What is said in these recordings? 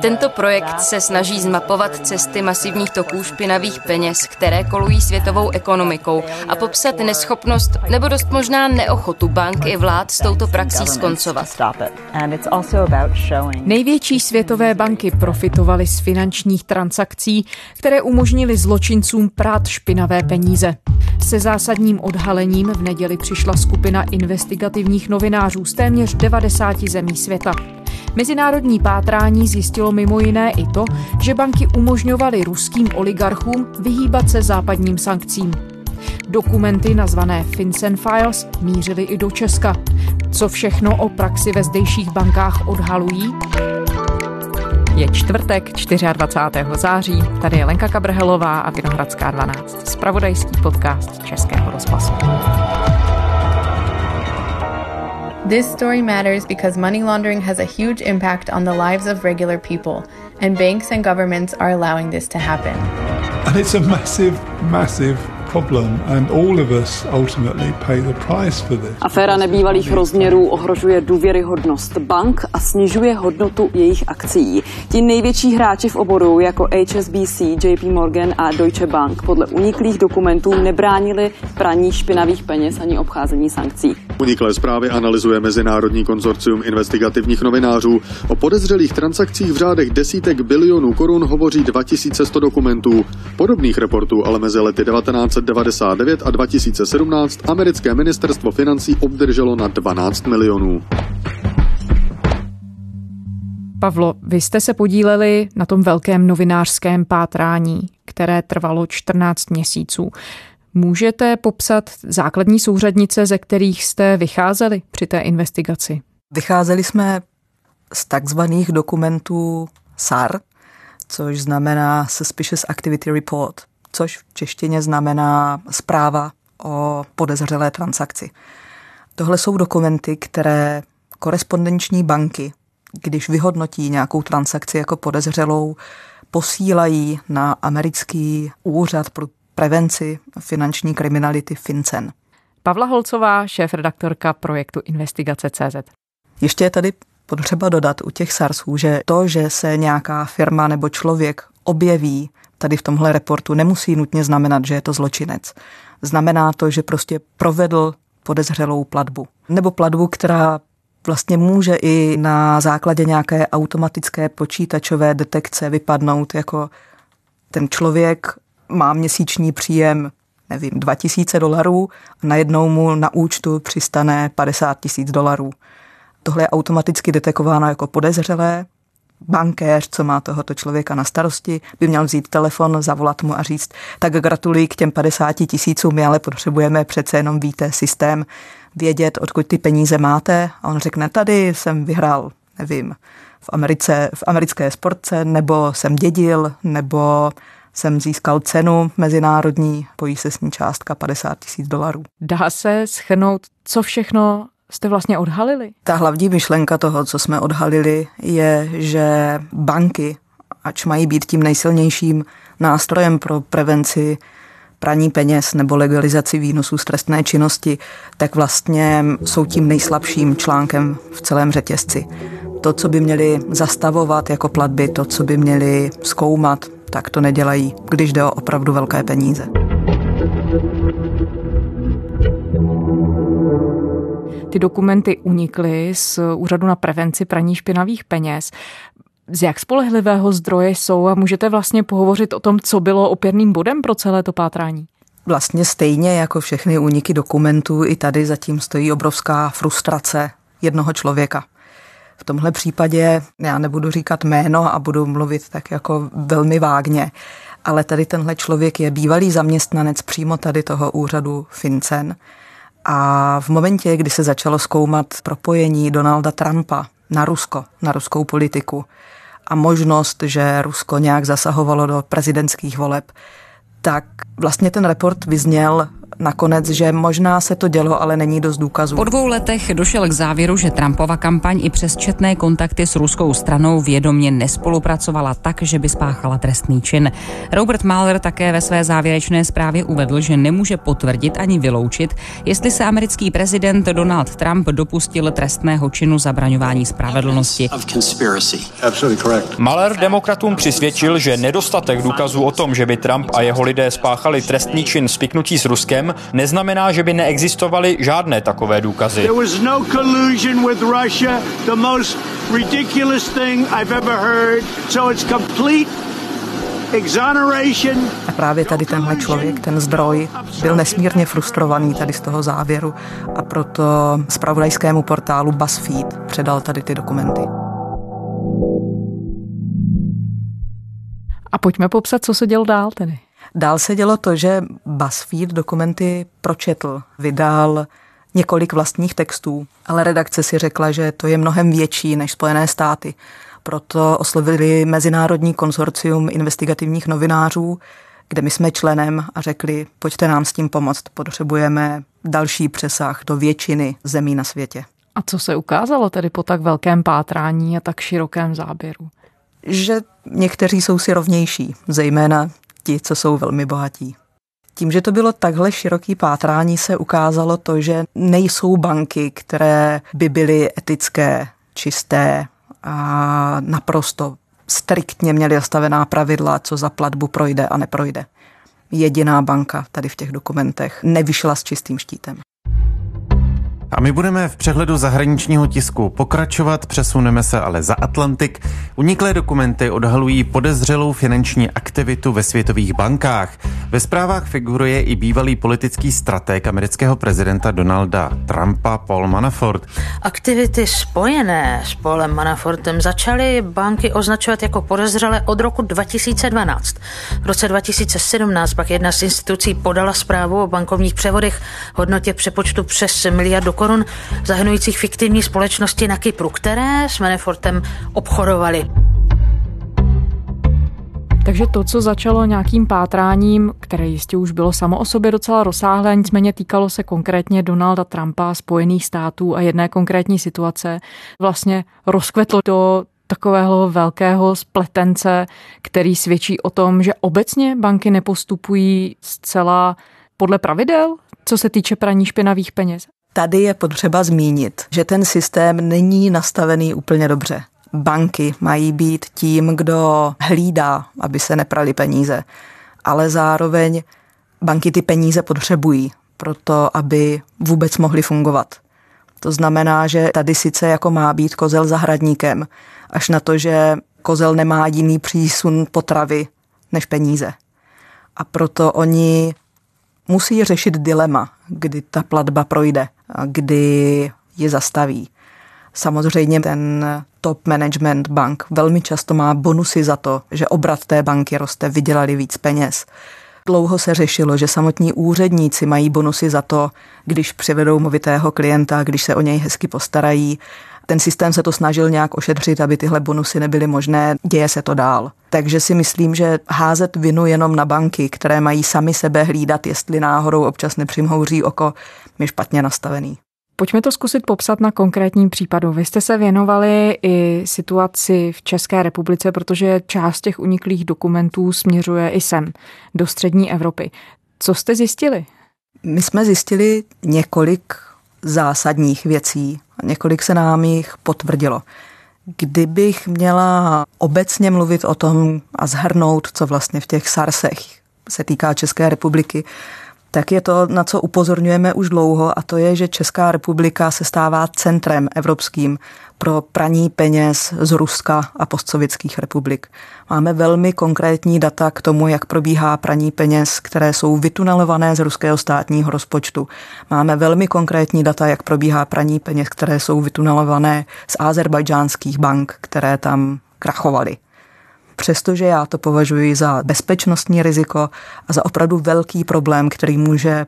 Tento projekt se snaží zmapovat cesty masivních toků špinavých peněz, které kolují světovou ekonomikou a popsat neschopnost nebo dost možná neochotu bank i vlád s touto praxí skoncovat. Největší světové banky profitovaly z finančních transakcí, které umožnily zločincům prát špinavé peníze. Se zásadním odhalením v neděli přišla skupina investigativních novinářů z téměř 90 zemí světa. Mezinárodní pátrání zjistilo mimo jiné i to, že banky umožňovaly ruským oligarchům vyhýbat se západním sankcím. Dokumenty nazvané FinCEN Files mířily i do Česka. Co všechno o praxi ve zdejších bankách odhalují? Je čtvrtek 24. září, tady je Lenka Kabrhelová a Vinohradská 12, spravodajský podcast Českého rozhlasu. This story matters because money laundering has a huge impact on the lives of regular people, and banks and governments are allowing this to happen. And it's a massive, massive Aféra nebývalých rozměrů ohrožuje důvěryhodnost bank a snižuje hodnotu jejich akcí. Ti největší hráči v oboru jako HSBC, JP Morgan a Deutsche Bank podle uniklých dokumentů nebránili praní špinavých peněz ani obcházení sankcí. Uniklé zprávy analyzuje Mezinárodní konzorcium investigativních novinářů. O podezřelých transakcích v řádech desítek bilionů korun hovoří 2100 dokumentů. Podobných reportů ale mezi lety 1999 a 2017 americké ministerstvo financí obdrželo na 12 milionů. Pavlo, vy jste se podíleli na tom velkém novinářském pátrání, které trvalo 14 měsíců. Můžete popsat základní souřadnice, ze kterých jste vycházeli při té investigaci? Vycházeli jsme z takzvaných dokumentů SAR, což znamená Suspicious Activity Report, což v češtině znamená zpráva o podezřelé transakci. Tohle jsou dokumenty, které korespondenční banky, když vyhodnotí nějakou transakci jako podezřelou, posílají na americký úřad pro prevenci finanční kriminality FinCEN. Pavla Holcová, šéf-redaktorka projektu Investigace CZ. Ještě je tady potřeba dodat u těch SARSů, že to, že se nějaká firma nebo člověk objeví tady v tomhle reportu, nemusí nutně znamenat, že je to zločinec. Znamená to, že prostě provedl podezřelou platbu. Nebo platbu, která vlastně může i na základě nějaké automatické počítačové detekce vypadnout jako ten člověk má měsíční příjem, nevím, 2000 dolarů a najednou mu na účtu přistane 50 tisíc dolarů. Tohle je automaticky detekováno jako podezřelé. Bankéř, co má tohoto člověka na starosti, by měl vzít telefon, zavolat mu a říct, tak gratuluji k těm 50 tisícům, my ale potřebujeme přece jenom, víte, systém, vědět, odkud ty peníze máte. A on řekne, tady jsem vyhrál, nevím, v, Americe, v americké sportce, nebo jsem dědil, nebo jsem získal cenu mezinárodní, pojí se s ní částka 50 tisíc dolarů. Dá se schrnout, co všechno jste vlastně odhalili? Ta hlavní myšlenka toho, co jsme odhalili, je, že banky, ač mají být tím nejsilnějším nástrojem pro prevenci praní peněz nebo legalizaci výnosů z trestné činnosti, tak vlastně jsou tím nejslabším článkem v celém řetězci. To, co by měli zastavovat jako platby, to, co by měli zkoumat, tak to nedělají, když jde o opravdu velké peníze. Ty dokumenty unikly z Úřadu na prevenci praní špinavých peněz. Z jak spolehlivého zdroje jsou a můžete vlastně pohovořit o tom, co bylo opěrným bodem pro celé to pátrání? Vlastně stejně jako všechny úniky dokumentů, i tady zatím stojí obrovská frustrace jednoho člověka. V tomhle případě já nebudu říkat jméno a budu mluvit tak jako velmi vágně, ale tady tenhle člověk je bývalý zaměstnanec přímo tady toho úřadu FinCEN. A v momentě, kdy se začalo zkoumat propojení Donalda Trumpa na Rusko, na ruskou politiku a možnost, že Rusko nějak zasahovalo do prezidentských voleb, tak vlastně ten report vyzněl nakonec, že možná se to dělo, ale není dost důkazů. Po dvou letech došel k závěru, že Trumpova kampaň i přes četné kontakty s ruskou stranou vědomě nespolupracovala tak, že by spáchala trestný čin. Robert Mahler také ve své závěrečné zprávě uvedl, že nemůže potvrdit ani vyloučit, jestli se americký prezident Donald Trump dopustil trestného činu zabraňování spravedlnosti. Mahler demokratům přisvědčil, že nedostatek důkazů o tom, že by Trump a jeho lidé spáchali trestný čin spiknutí s Ruskem, neznamená, že by neexistovaly žádné takové důkazy. No a právě tady tenhle člověk, ten zdroj, byl nesmírně frustrovaný tady z toho závěru a proto spravodajskému portálu BuzzFeed předal tady ty dokumenty. A pojďme popsat, co se dělo dál tedy. Dál se dělo to, že BuzzFeed dokumenty pročetl, vydal několik vlastních textů, ale redakce si řekla, že to je mnohem větší než Spojené státy. Proto oslovili Mezinárodní konsorcium investigativních novinářů, kde my jsme členem a řekli, pojďte nám s tím pomoct, potřebujeme další přesah do většiny zemí na světě. A co se ukázalo tedy po tak velkém pátrání a tak širokém záběru? Že někteří jsou si rovnější, zejména ti, co jsou velmi bohatí. Tím, že to bylo takhle široký pátrání, se ukázalo to, že nejsou banky, které by byly etické, čisté a naprosto striktně měly nastavená pravidla, co za platbu projde a neprojde. Jediná banka tady v těch dokumentech nevyšla s čistým štítem. A my budeme v přehledu zahraničního tisku pokračovat, přesuneme se ale za Atlantik. Uniklé dokumenty odhalují podezřelou finanční aktivitu ve světových bankách. Ve zprávách figuruje i bývalý politický strateg amerického prezidenta Donalda Trumpa Paul Manafort. Aktivity spojené s Paulem Manafortem začaly banky označovat jako podezřelé od roku 2012. V roce 2017 pak jedna z institucí podala zprávu o bankovních převodech hodnotě přepočtu přes miliardu korun zahrnujících fiktivní společnosti na Kypru, které s Manafortem obchodovali. Takže to, co začalo nějakým pátráním, které jistě už bylo samo o sobě docela rozsáhlé, nicméně týkalo se konkrétně Donalda Trumpa, Spojených států a jedné konkrétní situace, vlastně rozkvetlo do takového velkého spletence, který svědčí o tom, že obecně banky nepostupují zcela podle pravidel, co se týče praní špinavých peněz. Tady je potřeba zmínit, že ten systém není nastavený úplně dobře. Banky mají být tím, kdo hlídá, aby se neprali peníze, ale zároveň banky ty peníze potřebují proto, aby vůbec mohly fungovat. To znamená, že tady sice jako má být kozel zahradníkem, až na to, že kozel nemá jiný přísun potravy než peníze. A proto oni musí řešit dilema, kdy ta platba projde kdy je zastaví. Samozřejmě ten top management bank velmi často má bonusy za to, že obrat té banky roste, vydělali víc peněz. Dlouho se řešilo, že samotní úředníci mají bonusy za to, když přivedou movitého klienta, když se o něj hezky postarají. Ten systém se to snažil nějak ošetřit, aby tyhle bonusy nebyly možné, děje se to dál. Takže si myslím, že házet vinu jenom na banky, které mají sami sebe hlídat, jestli náhodou občas nepřimhouří oko, je špatně nastavený. Pojďme to zkusit popsat na konkrétním případu. Vy jste se věnovali i situaci v České republice, protože část těch uniklých dokumentů směřuje i sem, do střední Evropy. Co jste zjistili? My jsme zjistili několik zásadních věcí. Několik se nám jich potvrdilo. Kdybych měla obecně mluvit o tom a zhrnout, co vlastně v těch SARSech se týká České republiky, tak je to, na co upozorňujeme už dlouho, a to je, že Česká republika se stává centrem evropským pro praní peněz z Ruska a postsovětských republik. Máme velmi konkrétní data k tomu, jak probíhá praní peněz, které jsou vytunelované z ruského státního rozpočtu. Máme velmi konkrétní data, jak probíhá praní peněz, které jsou vytunelované z azerbajdžánských bank, které tam krachovaly přestože já to považuji za bezpečnostní riziko a za opravdu velký problém, který může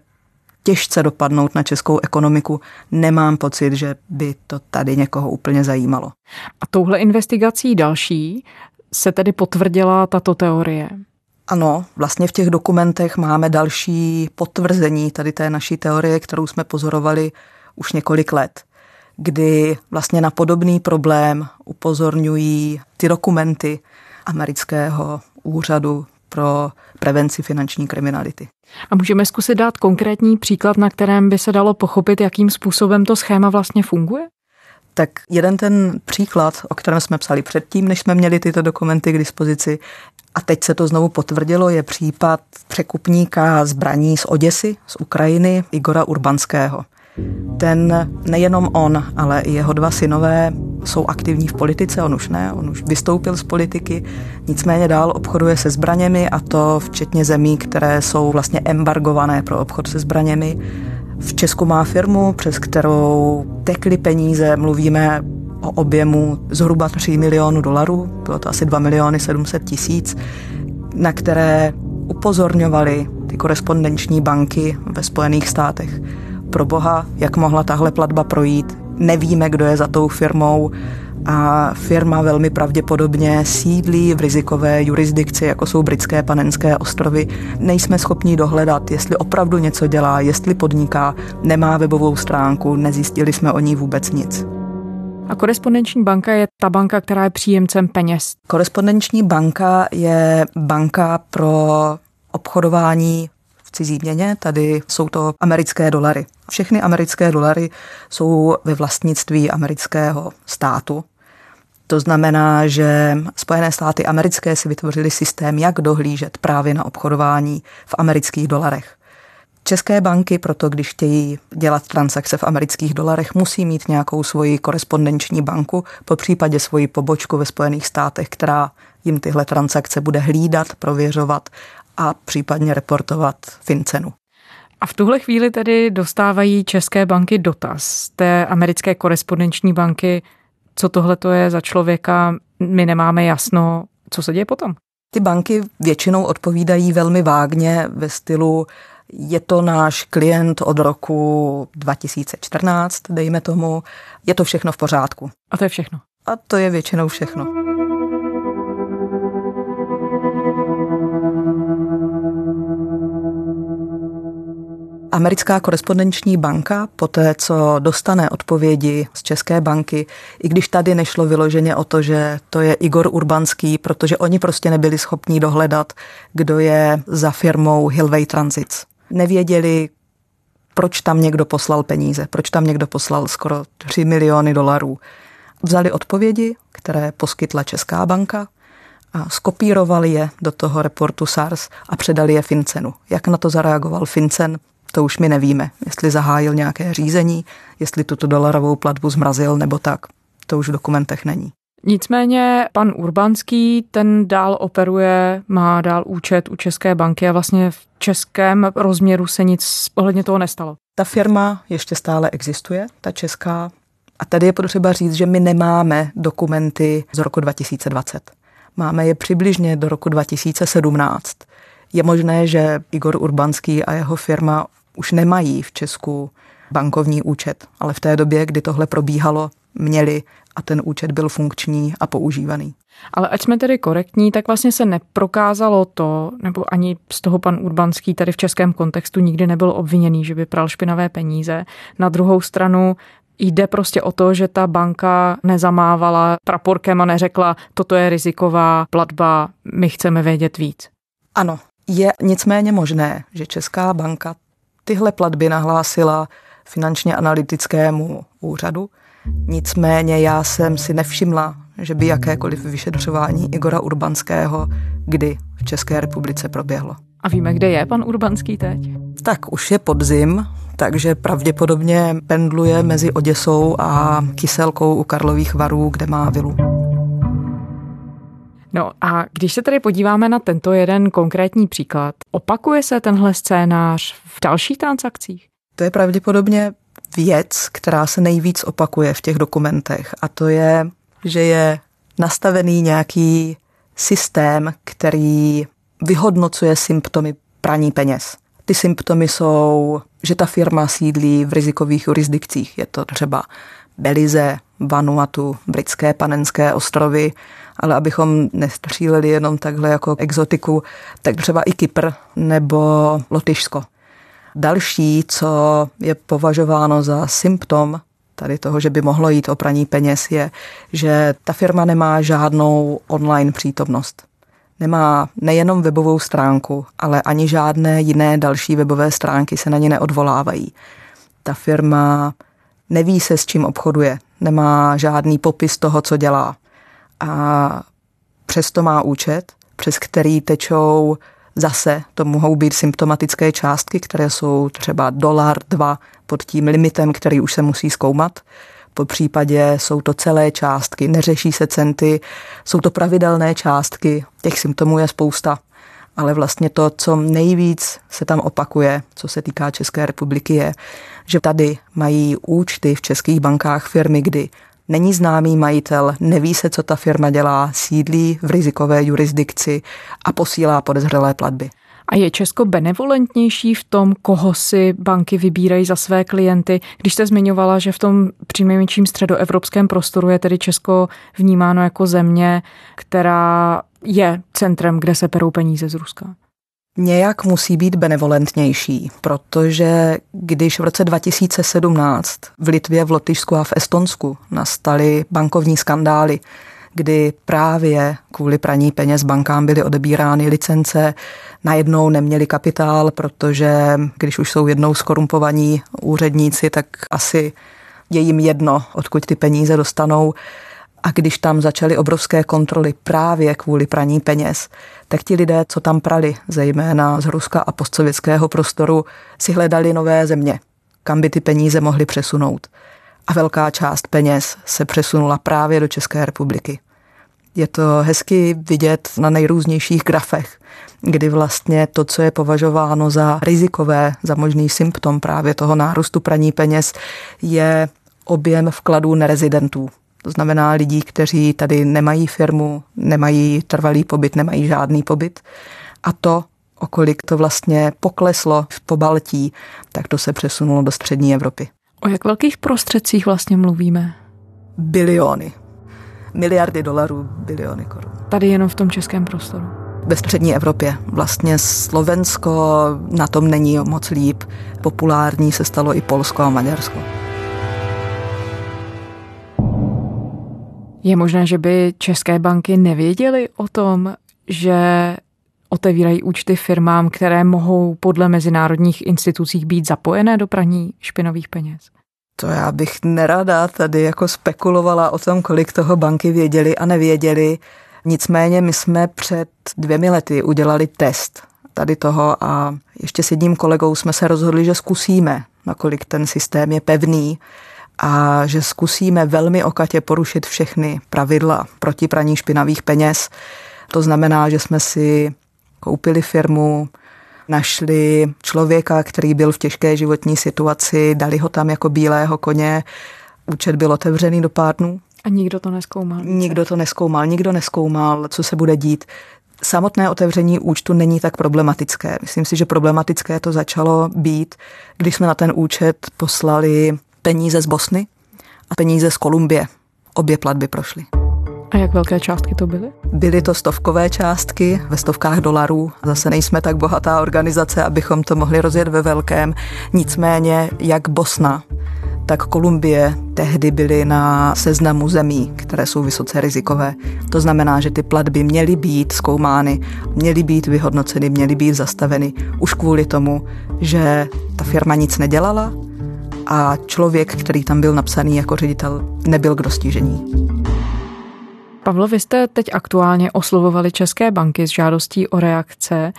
těžce dopadnout na českou ekonomiku, nemám pocit, že by to tady někoho úplně zajímalo. A touhle investigací další se tedy potvrdila tato teorie. Ano, vlastně v těch dokumentech máme další potvrzení tady té naší teorie, kterou jsme pozorovali už několik let, kdy vlastně na podobný problém upozorňují ty dokumenty amerického úřadu pro prevenci finanční kriminality. A můžeme zkusit dát konkrétní příklad, na kterém by se dalo pochopit, jakým způsobem to schéma vlastně funguje? Tak jeden ten příklad, o kterém jsme psali předtím, než jsme měli tyto dokumenty k dispozici, a teď se to znovu potvrdilo, je případ překupníka zbraní z Oděsy, z Ukrajiny, Igora Urbanského. Ten, nejenom on, ale i jeho dva synové jsou aktivní v politice, on už ne, on už vystoupil z politiky, nicméně dál obchoduje se zbraněmi a to včetně zemí, které jsou vlastně embargované pro obchod se zbraněmi. V Česku má firmu, přes kterou tekly peníze, mluvíme o objemu zhruba 3 milionů dolarů, bylo to asi 2 miliony 700 tisíc, na které upozorňovali ty korespondenční banky ve Spojených státech. Pro boha, jak mohla tahle platba projít, nevíme, kdo je za tou firmou a firma velmi pravděpodobně sídlí v rizikové jurisdikci, jako jsou britské panenské ostrovy. Nejsme schopni dohledat, jestli opravdu něco dělá, jestli podniká, nemá webovou stránku, nezjistili jsme o ní vůbec nic. A korespondenční banka je ta banka, která je příjemcem peněz. Korespondenční banka je banka pro obchodování cizí měně, tady jsou to americké dolary. Všechny americké dolary jsou ve vlastnictví amerického státu. To znamená, že Spojené státy americké si vytvořili systém, jak dohlížet právě na obchodování v amerických dolarech. České banky proto, když chtějí dělat transakce v amerických dolarech, musí mít nějakou svoji korespondenční banku, po případě svoji pobočku ve Spojených státech, která jim tyhle transakce bude hlídat, prověřovat a případně reportovat FinCenu. A v tuhle chvíli tedy dostávají české banky dotaz té americké korespondenční banky, co tohle to je za člověka, my nemáme jasno, co se děje potom. Ty banky většinou odpovídají velmi vágně ve stylu je to náš klient od roku 2014, dejme tomu. Je to všechno v pořádku. A to je všechno. A to je většinou všechno. Americká korespondenční banka, po té, co dostane odpovědi z České banky, i když tady nešlo vyloženě o to, že to je Igor Urbanský, protože oni prostě nebyli schopní dohledat, kdo je za firmou Hillway Transits nevěděli, proč tam někdo poslal peníze, proč tam někdo poslal skoro 3 miliony dolarů. Vzali odpovědi, které poskytla Česká banka a skopírovali je do toho reportu SARS a předali je Fincenu. Jak na to zareagoval Fincen, to už my nevíme. Jestli zahájil nějaké řízení, jestli tuto dolarovou platbu zmrazil nebo tak. To už v dokumentech není. Nicméně pan Urbanský, ten dál operuje, má dál účet u České banky a vlastně v českém rozměru se nic ohledně toho nestalo. Ta firma ještě stále existuje, ta česká. A tady je potřeba říct, že my nemáme dokumenty z roku 2020. Máme je přibližně do roku 2017. Je možné, že Igor Urbanský a jeho firma už nemají v Česku bankovní účet, ale v té době, kdy tohle probíhalo, měli a ten účet byl funkční a používaný. Ale ať jsme tedy korektní, tak vlastně se neprokázalo to, nebo ani z toho pan Urbanský tady v českém kontextu nikdy nebyl obviněný, že by pral špinavé peníze. Na druhou stranu Jde prostě o to, že ta banka nezamávala praporkem a neřekla, toto je riziková platba, my chceme vědět víc. Ano, je nicméně možné, že Česká banka tyhle platby nahlásila finančně analytickému úřadu, Nicméně já jsem si nevšimla, že by jakékoliv vyšetřování Igora Urbanského kdy v České republice proběhlo. A víme, kde je pan Urbanský teď? Tak už je podzim, takže pravděpodobně pendluje mezi Oděsou a Kyselkou u Karlových varů, kde má vilu. No a když se tedy podíváme na tento jeden konkrétní příklad, opakuje se tenhle scénář v dalších transakcích? To je pravděpodobně věc, která se nejvíc opakuje v těch dokumentech a to je, že je nastavený nějaký systém, který vyhodnocuje symptomy praní peněz. Ty symptomy jsou, že ta firma sídlí v rizikových jurisdikcích. Je to třeba Belize, Vanuatu, britské panenské ostrovy, ale abychom nestříleli jenom takhle jako exotiku, tak třeba i Kypr nebo Lotyšsko. Další, co je považováno za symptom tady toho, že by mohlo jít o praní peněz, je, že ta firma nemá žádnou online přítomnost. Nemá nejenom webovou stránku, ale ani žádné jiné další webové stránky se na ně neodvolávají. Ta firma neví se, s čím obchoduje, nemá žádný popis toho, co dělá. A přesto má účet, přes který tečou Zase to mohou být symptomatické částky, které jsou třeba dolar, dva pod tím limitem, který už se musí zkoumat. Po případě jsou to celé částky, neřeší se centy, jsou to pravidelné částky, těch symptomů je spousta. Ale vlastně to, co nejvíc se tam opakuje, co se týká České republiky, je, že tady mají účty v českých bankách firmy, kdy Není známý majitel, neví se, co ta firma dělá, sídlí v rizikové jurisdikci a posílá podezřelé platby. A je Česko benevolentnější v tom, koho si banky vybírají za své klienty? Když jste zmiňovala, že v tom přinejmenším středoevropském prostoru je tedy Česko vnímáno jako země, která je centrem, kde se perou peníze z Ruska nějak musí být benevolentnější, protože když v roce 2017 v Litvě, v Lotyšsku a v Estonsku nastaly bankovní skandály, kdy právě kvůli praní peněz bankám byly odebírány licence, najednou neměli kapitál, protože když už jsou jednou skorumpovaní úředníci, tak asi je jim jedno, odkud ty peníze dostanou. A když tam začaly obrovské kontroly právě kvůli praní peněz, tak ti lidé, co tam prali, zejména z Ruska a postsovětského prostoru, si hledali nové země, kam by ty peníze mohly přesunout. A velká část peněz se přesunula právě do České republiky. Je to hezky vidět na nejrůznějších grafech, kdy vlastně to, co je považováno za rizikové, za možný symptom právě toho nárůstu praní peněz, je objem vkladů nerezidentů. To znamená lidí, kteří tady nemají firmu, nemají trvalý pobyt, nemají žádný pobyt. A to, o kolik to vlastně pokleslo v Pobaltí, tak to se přesunulo do střední Evropy. O jak velkých prostředcích vlastně mluvíme? Biliony. Miliardy dolarů, biliony korun. Tady jenom v tom českém prostoru. Ve střední Evropě. Vlastně Slovensko na tom není moc líp. Populární se stalo i Polsko a Maďarsko. Je možné, že by české banky nevěděly o tom, že otevírají účty firmám, které mohou podle mezinárodních institucí být zapojené do praní špinových peněz? To já bych nerada tady jako spekulovala o tom, kolik toho banky věděli a nevěděli. Nicméně my jsme před dvěmi lety udělali test tady toho a ještě s jedním kolegou jsme se rozhodli, že zkusíme, nakolik ten systém je pevný a že zkusíme velmi okatě porušit všechny pravidla proti praní špinavých peněz. To znamená, že jsme si koupili firmu, našli člověka, který byl v těžké životní situaci, dali ho tam jako bílého koně, účet byl otevřený do pár dnů. A nikdo to neskoumal? Více. Nikdo to neskoumal, nikdo neskoumal, co se bude dít. Samotné otevření účtu není tak problematické. Myslím si, že problematické to začalo být, když jsme na ten účet poslali peníze z Bosny a peníze z Kolumbie. Obě platby prošly. A jak velké částky to byly? Byly to stovkové částky ve stovkách dolarů. Zase nejsme tak bohatá organizace, abychom to mohli rozjet ve velkém. Nicméně, jak Bosna, tak Kolumbie tehdy byly na seznamu zemí, které jsou vysoce rizikové. To znamená, že ty platby měly být zkoumány, měly být vyhodnoceny, měly být zastaveny už kvůli tomu, že ta firma nic nedělala, a člověk, který tam byl napsaný jako ředitel, nebyl k dostižení. Pavlo, vy jste teď aktuálně oslovovali České banky s žádostí o reakce.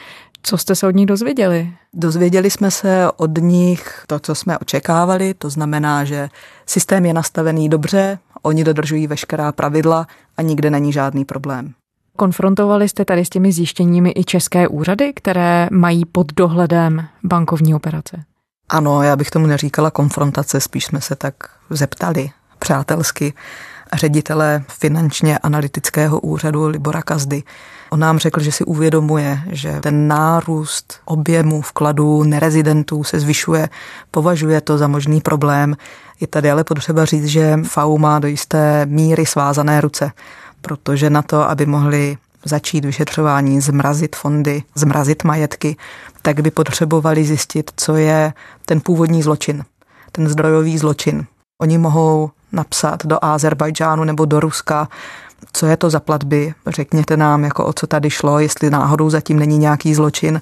Co jste se od nich dozvěděli? Dozvěděli jsme se od nich to, co jsme očekávali, to znamená, že systém je nastavený dobře, oni dodržují veškerá pravidla a nikde není žádný problém. Konfrontovali jste tady s těmi zjištěními i české úřady, které mají pod dohledem bankovní operace? Ano, já bych tomu neříkala konfrontace, spíš jsme se tak zeptali přátelsky. ředitele finančně analytického úřadu Libora Kazdy. On nám řekl, že si uvědomuje, že ten nárůst objemu vkladů nerezidentů se zvyšuje, považuje to za možný problém. Je tady ale potřeba říct, že FAU má do jisté míry svázané ruce, protože na to, aby mohli začít vyšetřování, zmrazit fondy, zmrazit majetky, tak by potřebovali zjistit, co je ten původní zločin, ten zdrojový zločin. Oni mohou napsat do Azerbajdžánu nebo do Ruska, co je to za platby, řekněte nám, jako o co tady šlo, jestli náhodou zatím není nějaký zločin.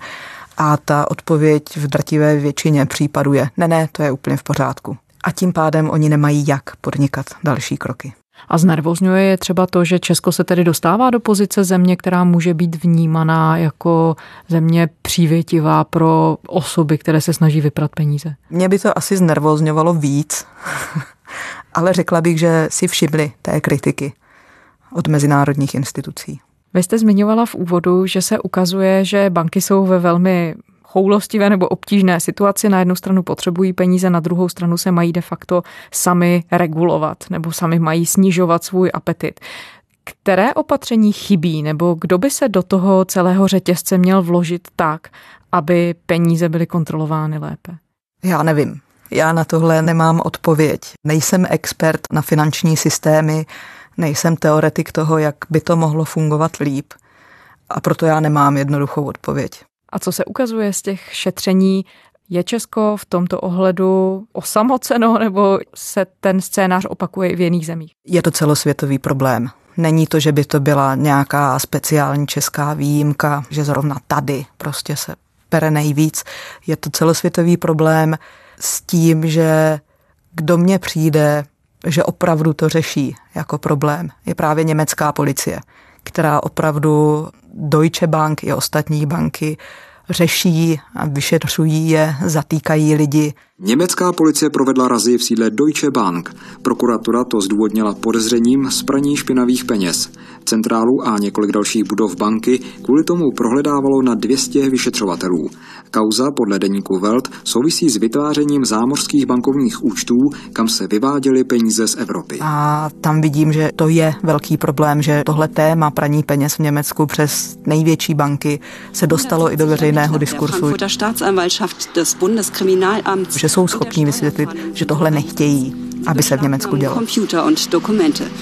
A ta odpověď v drtivé většině případů je, ne, ne, to je úplně v pořádku. A tím pádem oni nemají jak podnikat další kroky. A znervozňuje je třeba to, že Česko se tedy dostává do pozice země, která může být vnímaná jako země přívětivá pro osoby, které se snaží vyprat peníze. Mě by to asi znervozňovalo víc, ale řekla bych, že si všimli té kritiky od mezinárodních institucí. Vy jste zmiňovala v úvodu, že se ukazuje, že banky jsou ve velmi choulostivé nebo obtížné situaci. Na jednu stranu potřebují peníze, na druhou stranu se mají de facto sami regulovat nebo sami mají snižovat svůj apetit. Které opatření chybí nebo kdo by se do toho celého řetězce měl vložit tak, aby peníze byly kontrolovány lépe? Já nevím. Já na tohle nemám odpověď. Nejsem expert na finanční systémy, nejsem teoretik toho, jak by to mohlo fungovat líp. A proto já nemám jednoduchou odpověď. A co se ukazuje z těch šetření, je Česko v tomto ohledu osamoceno nebo se ten scénář opakuje i v jiných zemích? Je to celosvětový problém. Není to, že by to byla nějaká speciální česká výjimka, že zrovna tady prostě se pere nejvíc. Je to celosvětový problém s tím, že kdo mě přijde, že opravdu to řeší jako problém, je právě německá policie, která opravdu Deutsche Bank i ostatní banky řeší a vyšetřují je, zatýkají lidi. Německá policie provedla razy v sídle Deutsche Bank. Prokuratura to zdůvodnila podezřením z praní špinavých peněz. Centrálu a několik dalších budov banky kvůli tomu prohledávalo na 200 vyšetřovatelů. Kauza podle deníku Welt souvisí s vytvářením zámořských bankovních účtů, kam se vyváděly peníze z Evropy. A tam vidím, že to je velký problém, že tohle téma praní peněz v Německu přes největší banky se dostalo i do veřejného diskursu. Že jsou schopní vysvětlit, že tohle nechtějí, aby se v Německu dělo.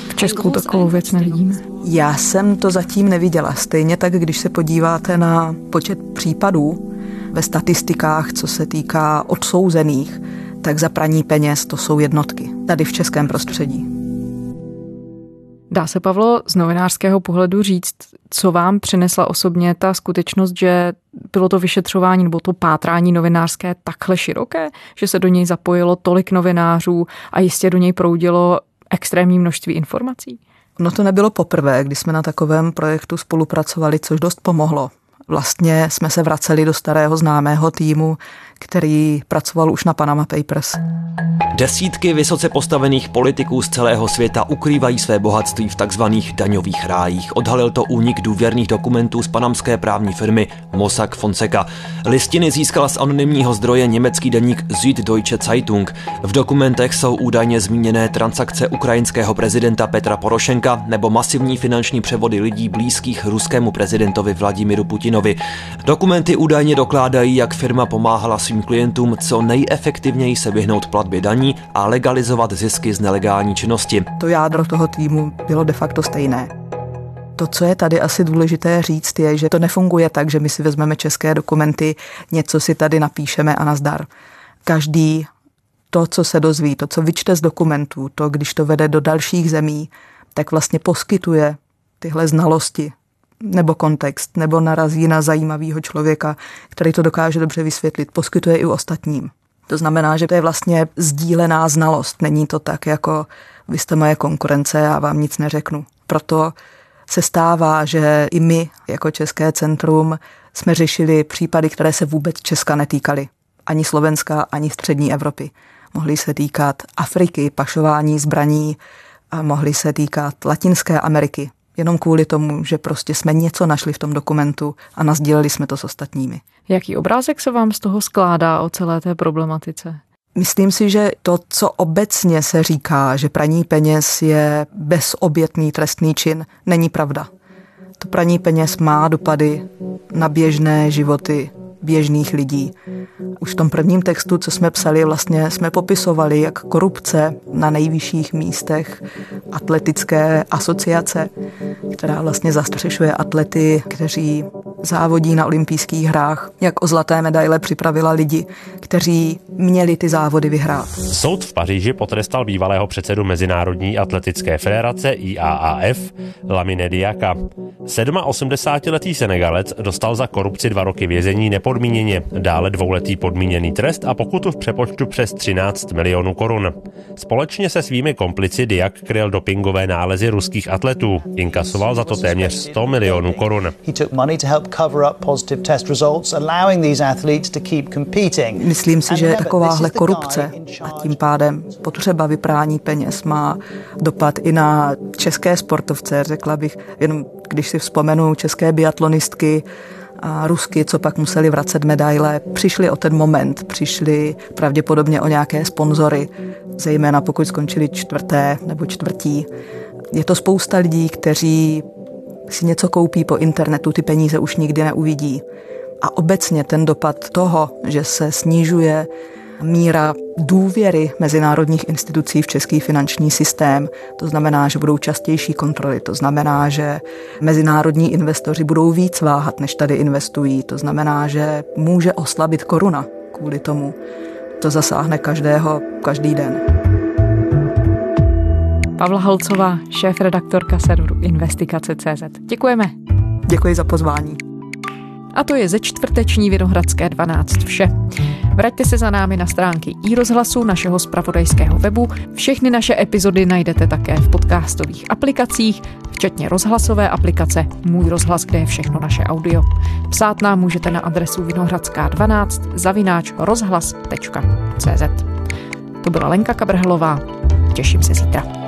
V Česku takovou věc nevidíme. Já jsem to zatím neviděla. Stejně tak, když se podíváte na počet případů ve statistikách, co se týká odsouzených, tak za praní peněz to jsou jednotky. Tady v českém prostředí. Dá se, Pavlo, z novinářského pohledu říct, co vám přinesla osobně ta skutečnost, že bylo to vyšetřování nebo to pátrání novinářské takhle široké, že se do něj zapojilo tolik novinářů a jistě do něj proudilo extrémní množství informací? No to nebylo poprvé, kdy jsme na takovém projektu spolupracovali, což dost pomohlo. Vlastně jsme se vraceli do starého známého týmu, který pracoval už na Panama Papers. Desítky vysoce postavených politiků z celého světa ukrývají své bohatství v takzvaných daňových rájích. Odhalil to únik důvěrných dokumentů z panamské právní firmy Mossack Fonseca. Listiny získala z anonymního zdroje německý deník Süddeutsche Zeitung. V dokumentech jsou údajně zmíněné transakce ukrajinského prezidenta Petra Porošenka nebo masivní finanční převody lidí blízkých ruskému prezidentovi Vladimíru Putinovi. Dokumenty údajně dokládají, jak firma pomáhala svým klientům co nejefektivněji se vyhnout platbě daní a legalizovat zisky z nelegální činnosti. To jádro toho týmu bylo de facto stejné. To, co je tady asi důležité říct, je, že to nefunguje tak, že my si vezmeme české dokumenty, něco si tady napíšeme a nazdar. Každý to, co se dozví, to, co vyčte z dokumentů, to, když to vede do dalších zemí, tak vlastně poskytuje tyhle znalosti nebo kontext, nebo narazí na zajímavého člověka, který to dokáže dobře vysvětlit, poskytuje i ostatním. To znamená, že to je vlastně sdílená znalost. Není to tak, jako vy jste moje konkurence, já vám nic neřeknu. Proto se stává, že i my, jako České centrum, jsme řešili případy, které se vůbec Česka netýkaly. Ani Slovenska, ani střední Evropy. Mohly se týkat Afriky, pašování zbraní, a mohly se týkat Latinské Ameriky, jenom kvůli tomu, že prostě jsme něco našli v tom dokumentu a nazdíleli jsme to s ostatními. Jaký obrázek se vám z toho skládá o celé té problematice? Myslím si, že to, co obecně se říká, že praní peněz je bezobětný trestný čin, není pravda. To praní peněz má dopady na běžné životy běžných lidí. Už v tom prvním textu, co jsme psali, vlastně jsme popisovali, jak korupce na nejvyšších místech atletické asociace, která vlastně zastřešuje atlety, kteří závodí na olympijských hrách, jak o zlaté medaile připravila lidi, kteří měli ty závody vyhrát. Soud v Paříži potrestal bývalého předsedu Mezinárodní atletické federace IAAF Lamine Diaka. 87-letý Senegalec dostal za korupci dva roky vězení nepodmíněně, dále dvouletý podmíněný trest a pokutu v přepočtu přes 13 milionů korun. Společně se svými komplici Diak kryl dopingové nálezy ruských atletů. Inkasoval za to téměř 100 milionů korun. Myslím si, že takováhle korupce a tím pádem potřeba vyprání peněz má dopad i na české sportovce, řekla bych, jenom když si vzpomenu české biatlonistky, a Rusky, co pak museli vracet medaile, přišli o ten moment, přišli pravděpodobně o nějaké sponzory, zejména pokud skončili čtvrté nebo čtvrtí. Je to spousta lidí, kteří si něco koupí po internetu, ty peníze už nikdy neuvidí. A obecně ten dopad toho, že se snižuje míra důvěry mezinárodních institucí v český finanční systém. To znamená, že budou častější kontroly, to znamená, že mezinárodní investoři budou víc váhat, než tady investují. To znamená, že může oslabit koruna kvůli tomu. To zasáhne každého každý den. Pavla Holcová, šéf-redaktorka serveru Investigace.cz. Děkujeme. Děkuji za pozvání. A to je ze čtvrteční Vinohradské 12 vše. Vraťte se za námi na stránky i rozhlasu našeho spravodajského webu. Všechny naše epizody najdete také v podcastových aplikacích, včetně rozhlasové aplikace Můj rozhlas, kde je všechno naše audio. Psát nám můžete na adresu vinohradská12 zavináč rozhlas.cz To byla Lenka Kabrhelová. Těším se zítra.